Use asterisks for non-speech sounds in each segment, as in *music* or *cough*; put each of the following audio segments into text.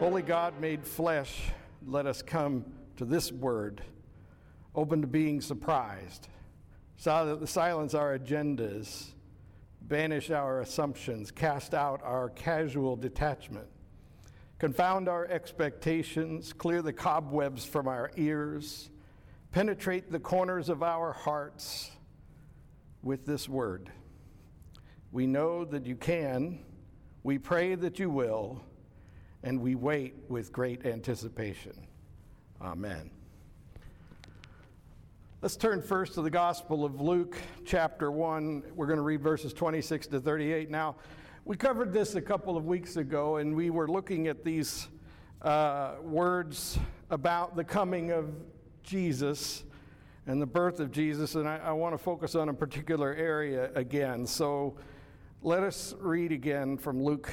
Holy God made flesh, let us come to this word, open to being surprised, silence our agendas, banish our assumptions, cast out our casual detachment, confound our expectations, clear the cobwebs from our ears, penetrate the corners of our hearts with this word. We know that you can, we pray that you will and we wait with great anticipation. Amen. Let's turn first to the Gospel of Luke, chapter 1. We're going to read verses 26 to 38. Now, we covered this a couple of weeks ago, and we were looking at these uh, words about the coming of Jesus and the birth of Jesus, and I, I want to focus on a particular area again. So let us read again from Luke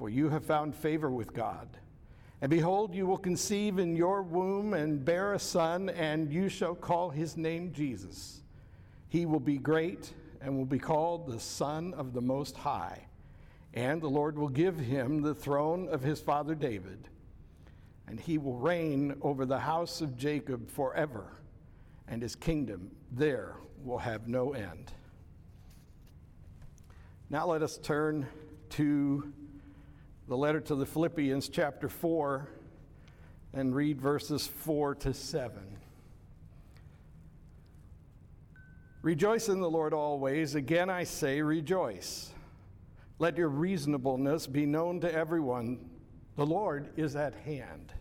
for you have found favor with God. And behold, you will conceive in your womb and bear a son, and you shall call his name Jesus. He will be great and will be called the Son of the Most High. And the Lord will give him the throne of his father David, and he will reign over the house of Jacob forever, and his kingdom there will have no end. Now let us turn to the letter to the Philippians, chapter 4, and read verses 4 to 7. Rejoice in the Lord always. Again, I say, rejoice. Let your reasonableness be known to everyone. The Lord is at hand.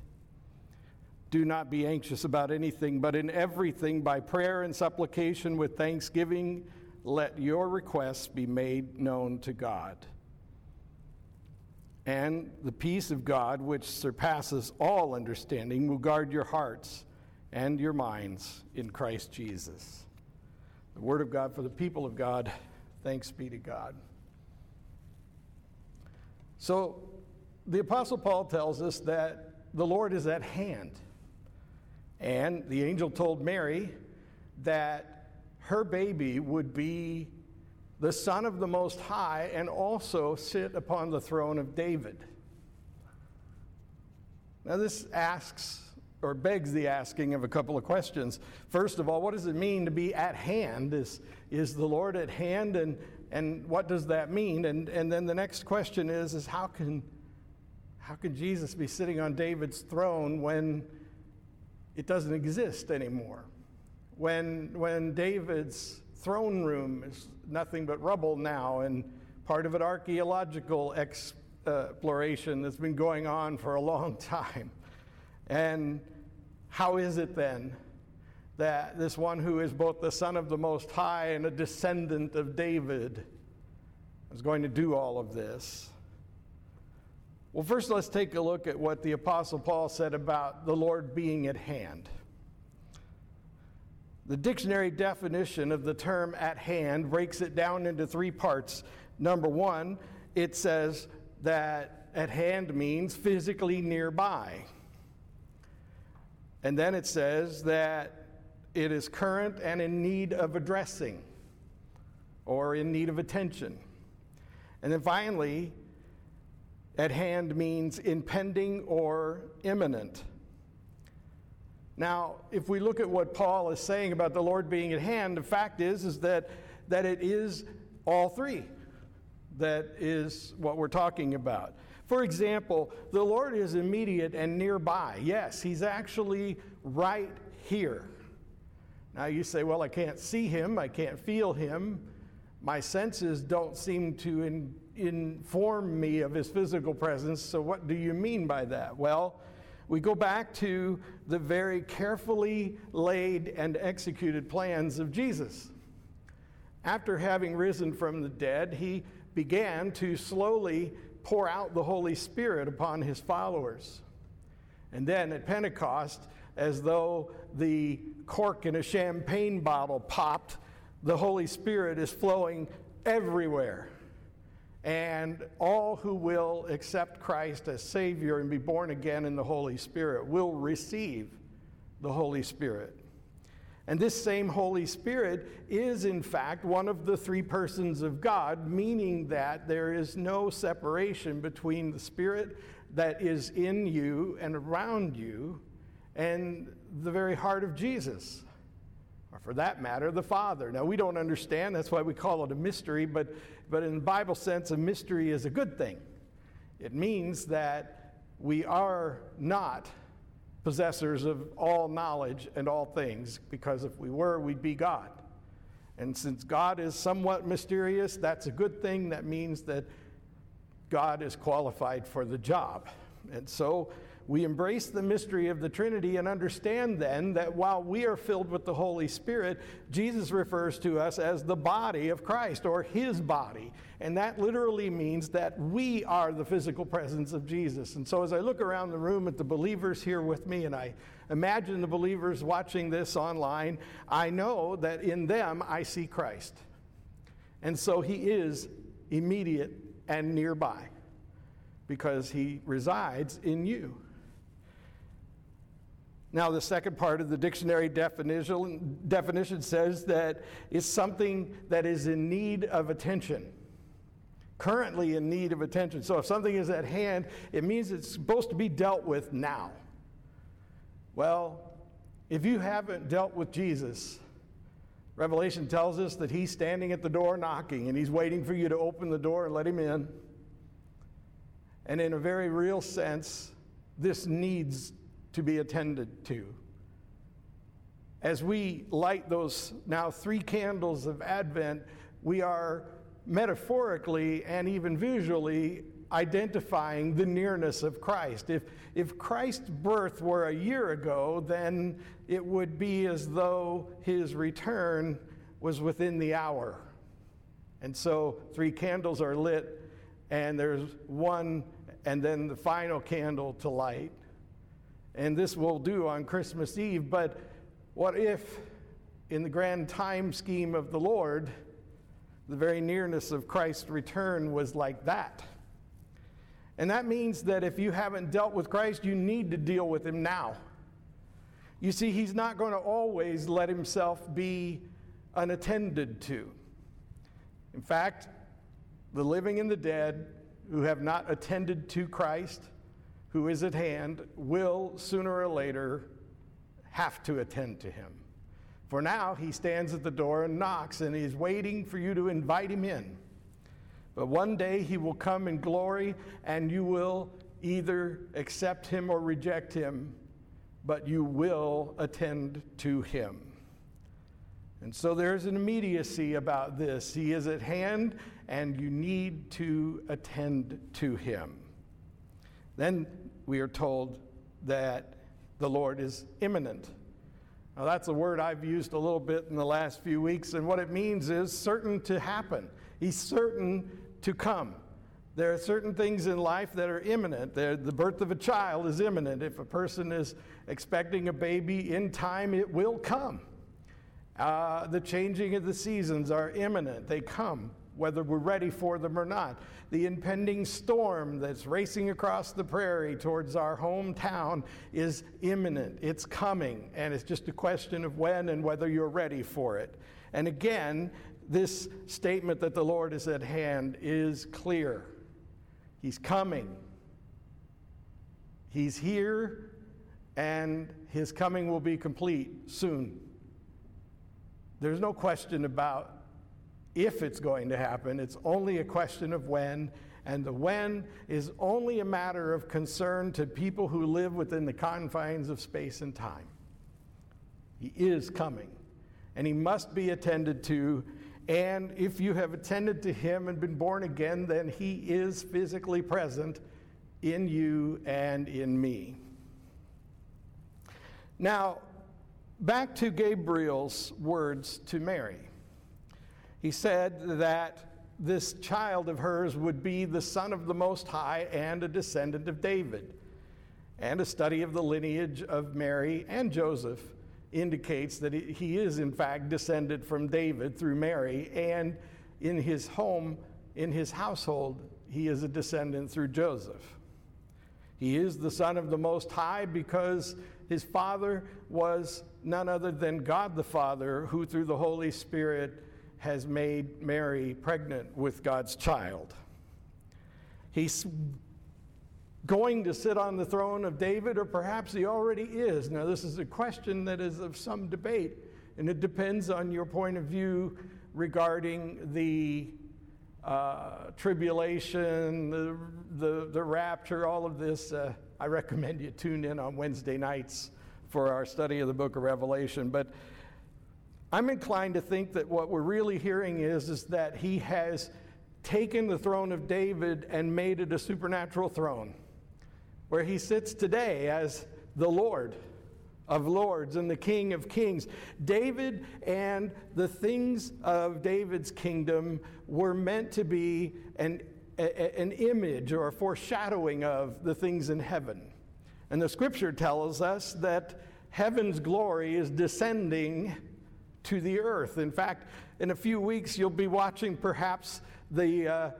Do not be anxious about anything, but in everything, by prayer and supplication with thanksgiving, let your requests be made known to God and the peace of God, which surpasses all understanding, will guard your hearts and your minds in Christ Jesus. The Word of God for the people of God. Thanks be to God. So, the Apostle Paul tells us that the Lord is at hand. And the angel told Mary that her baby would be the Son of the Most High, and also sit upon the throne of David. Now, this asks or begs the asking of a couple of questions. First of all, what does it mean to be at hand? Is, is the Lord at hand, and, and what does that mean? And, and then the next question is, is how, can, how can Jesus be sitting on David's throne when it doesn't exist anymore? When, when David's throne room is nothing but rubble now, and part of an archaeological uh, exploration that's been going on for a long *laughs* time. And how is it then that this one who is both the Son of the Most High and a descendant of David is going to do all of this? Well, first, let's take a look at what the Apostle Paul said about the Lord being at hand. The dictionary definition of the term at hand breaks it down into three parts. Number one, it says that at hand means physically nearby. And then it says that it is current and in need of addressing or in need of attention. And then finally, at hand means impending or imminent. Now, if we look at what Paul is saying about the Lord being at hand, the fact is, is that, that it is all three that is what we're talking about. For example, the Lord is immediate and nearby. Yes, He's actually right here. Now you say, well, I can't see Him, I can't feel Him. My senses don't seem to in, inform me of His physical presence. So, what do you mean by that? Well, we go back to the very carefully laid and executed plans of Jesus. After having risen from the dead, he began to slowly pour out the Holy Spirit upon his followers. And then at Pentecost, as though the cork in a champagne bottle popped, the Holy Spirit is flowing everywhere. And all who will accept Christ as Savior and be born again in the Holy Spirit will receive the Holy Spirit. And this same Holy Spirit is, in fact, one of the three persons of God, meaning that there is no separation between the Spirit that is in you and around you and the very heart of Jesus, or for that matter, the Father. Now, we don't understand, that's why we call it a mystery, but, but in the Bible sense, a mystery is a good thing. It means that we are not possessors of all knowledge and all things, because if we were, we'd be God. And since God is somewhat mysterious, that's a good thing. That means that God is qualified for the job. And so we embrace the mystery of the Trinity and understand then that while we are filled with the Holy Spirit, Jesus refers to us as the body of Christ or his body. And that literally means that we are the physical presence of Jesus. And so as I look around the room at the believers here with me and I imagine the believers watching this online, I know that in them I see Christ. And so he is immediate and nearby because he resides in you. Now, the second part of the dictionary definition, definition says that it's something that is in need of attention. Currently in need of attention. So, if something is at hand, it means it's supposed to be dealt with now. Well, if you haven't dealt with Jesus, Revelation tells us that he's standing at the door knocking and he's waiting for you to open the door and let him in. And in a very real sense, this needs to be attended to. As we light those now three candles of Advent, we are metaphorically and even visually identifying the nearness of Christ. If, if Christ's birth were a year ago, then it would be as though his return was within the hour. And so three candles are lit, and there's one and then the final candle to light. And this we'll do on Christmas Eve, but what if, in the grand time scheme of the Lord, the very nearness of Christ's return was like that? And that means that if you haven't dealt with Christ, you need to deal with him now. You see, he's not going to always let himself be unattended to. In fact, the living and the dead who have not attended to Christ, who is at hand, will sooner or later have to attend to him. For now, he stands at the door and knocks, and he's waiting for you to invite him in. But one day he will come in glory, and you will either accept him or reject him, but you will attend to him. And so there's an immediacy about this. He is at hand, and you need to attend to him. Then we are told that the Lord is imminent. Now, that's a word I've used a little bit in the last few weeks, and what it means is certain to happen. He's certain to come. There are certain things in life that are imminent. the birth of a child is imminent. If a person is expecting a baby in time, it will come. Uh, the changing of the seasons are imminent, they come, whether we're ready for them or not. The impending storm that's racing across the prairie towards our hometown is imminent, it's coming, and it's just a question of when and whether you're ready for it. And again, this statement that the Lord is at hand is clear. He's coming. He's here, and his coming will be complete soon. There's no question about if it's going to happen, it's only a question of when. And the when is only a matter of concern to people who live within the confines of space and time. He is coming, and he must be attended to. And if you have attended to him and been born again, then he is physically present in you and in me. Now, back to Gabriel's words to Mary. He said that this child of hers would be the son of the Most High and a descendant of David. And a study of the lineage of Mary and Joseph indicates that he is, in fact, descended from David through Mary, and in his home, in his household, he is a descendant through Joseph. He is the Son of the Most High because his father was none other than God the Father, who through the Holy Spirit has made Mary pregnant with God's child. He's going to sit on the throne of David, or perhaps he already is. Now, this is a question that is of some debate, and it depends on your point of view regarding the uh, tribulation, the, the, the, rapture, all of this. Uh, I recommend you tune in on Wednesday nights for our study of the book of Revelation. But I'm inclined to think that what we're really hearing is, is that he has taken the throne of David and made it a supernatural throne, where he sits today as the Lord of lords and the King of kings. David and the things of David's kingdom were meant to be an, a, an image or a foreshadowing of the things in heaven. And the scripture tells us that heaven's glory is descending to the earth. In fact, in a few weeks, you'll be watching perhaps the uh,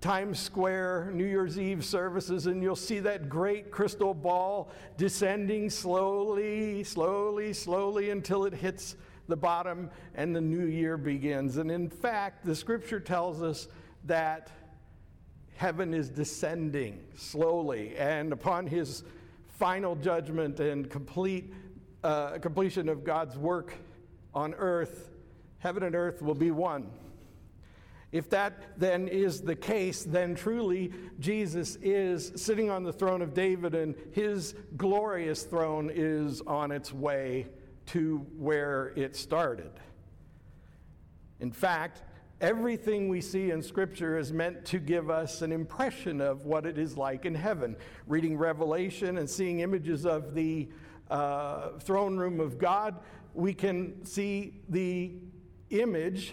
Times Square New Year's Eve services, and you'll see that great crystal ball descending slowly, slowly, slowly until it hits the bottom and the new year begins. And in fact, the scripture tells us that heaven is descending slowly, and upon his final judgment and complete uh, completion of God's work on earth, heaven and earth will be one. If that then is the case, then truly Jesus is sitting on the throne of David and his glorious throne is on its way to where it started. In fact, everything we see in Scripture is meant to give us an impression of what it is like in heaven. Reading Revelation and seeing images of the uh, throne room of God we can see the image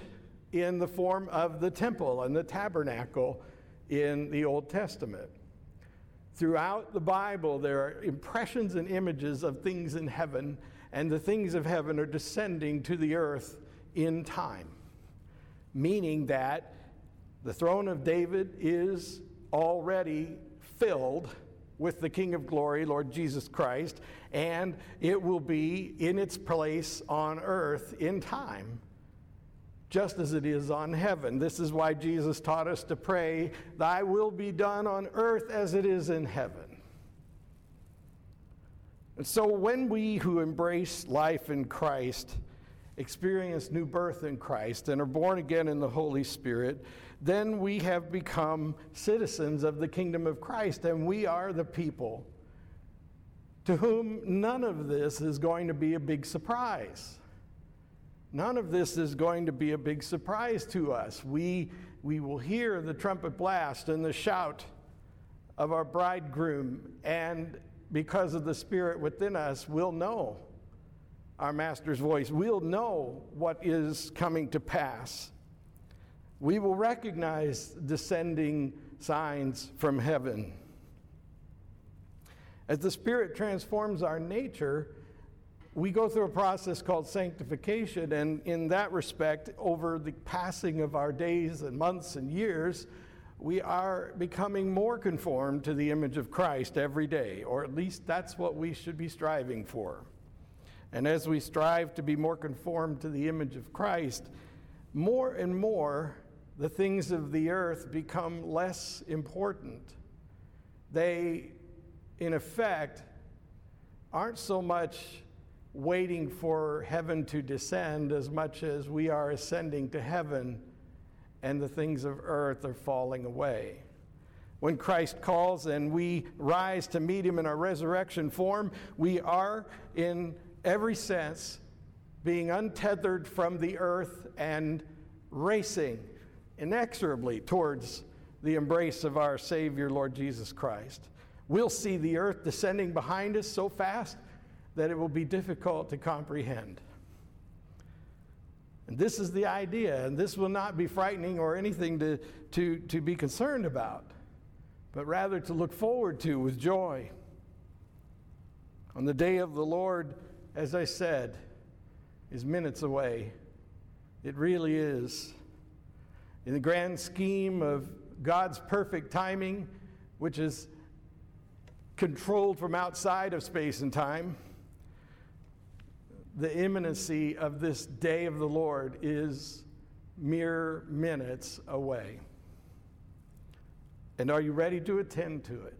in the form of the temple and the tabernacle in the Old Testament. Throughout the Bible, there are impressions and images of things in heaven, and the things of heaven are descending to the earth in time, meaning that the throne of David is already filled with the King of glory, Lord Jesus Christ, and it will be in its place on earth in time, just as it is on heaven. This is why Jesus taught us to pray, Thy will be done on earth as it is in heaven. And so when we who embrace life in Christ, experience new birth in Christ, and are born again in the Holy Spirit, then we have become citizens of the kingdom of Christ, and we are the people to whom none of this is going to be a big surprise. None of this is going to be a big surprise to us. We, we will hear the trumpet blast and the shout of our bridegroom, and because of the Spirit within us, we'll know our Master's voice. We'll know what is coming to pass we will recognize descending signs from heaven. As the Spirit transforms our nature, we go through a process called sanctification, and in that respect, over the passing of our days and months and years, we are becoming more conformed to the image of Christ every day, or at least that's what we should be striving for. And as we strive to be more conformed to the image of Christ, more and more the things of the earth become less important. They, in effect, aren't so much waiting for heaven to descend as much as we are ascending to heaven and the things of earth are falling away. When Christ calls and we rise to meet him in our resurrection form, we are, in every sense, being untethered from the earth and racing inexorably towards the embrace of our Savior, Lord Jesus Christ. We'll see the earth descending behind us so fast that it will be difficult to comprehend. And this is the idea, and this will not be frightening or anything to, to, to be concerned about, but rather to look forward to with joy. On the day of the Lord, as I said, is minutes away. It really is. In the grand scheme of God's perfect timing, which is controlled from outside of space and time, the imminency of this day of the Lord is mere minutes away. And are you ready to attend to it?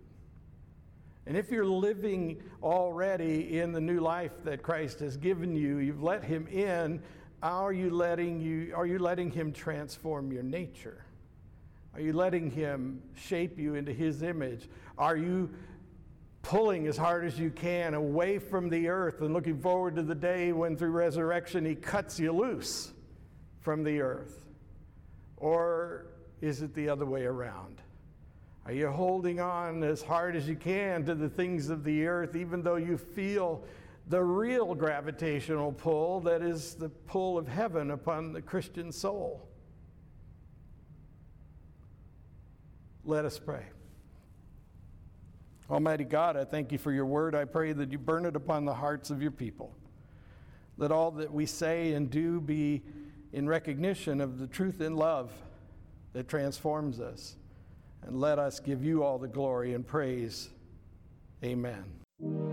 And if you're living already in the new life that Christ has given you, you've let him in, are you letting you are you letting him transform your nature? Are you letting him shape you into his image? Are you pulling as hard as you can away from the earth and looking forward to the day when through resurrection he cuts you loose from the earth? Or is it the other way around? Are you holding on as hard as you can to the things of the earth, even though you feel the real gravitational pull that is the pull of heaven upon the Christian soul? Let us pray. Almighty God, I thank you for your word. I pray that you burn it upon the hearts of your people. Let all that we say and do be in recognition of the truth and love that transforms us and let us give you all the glory and praise. Amen.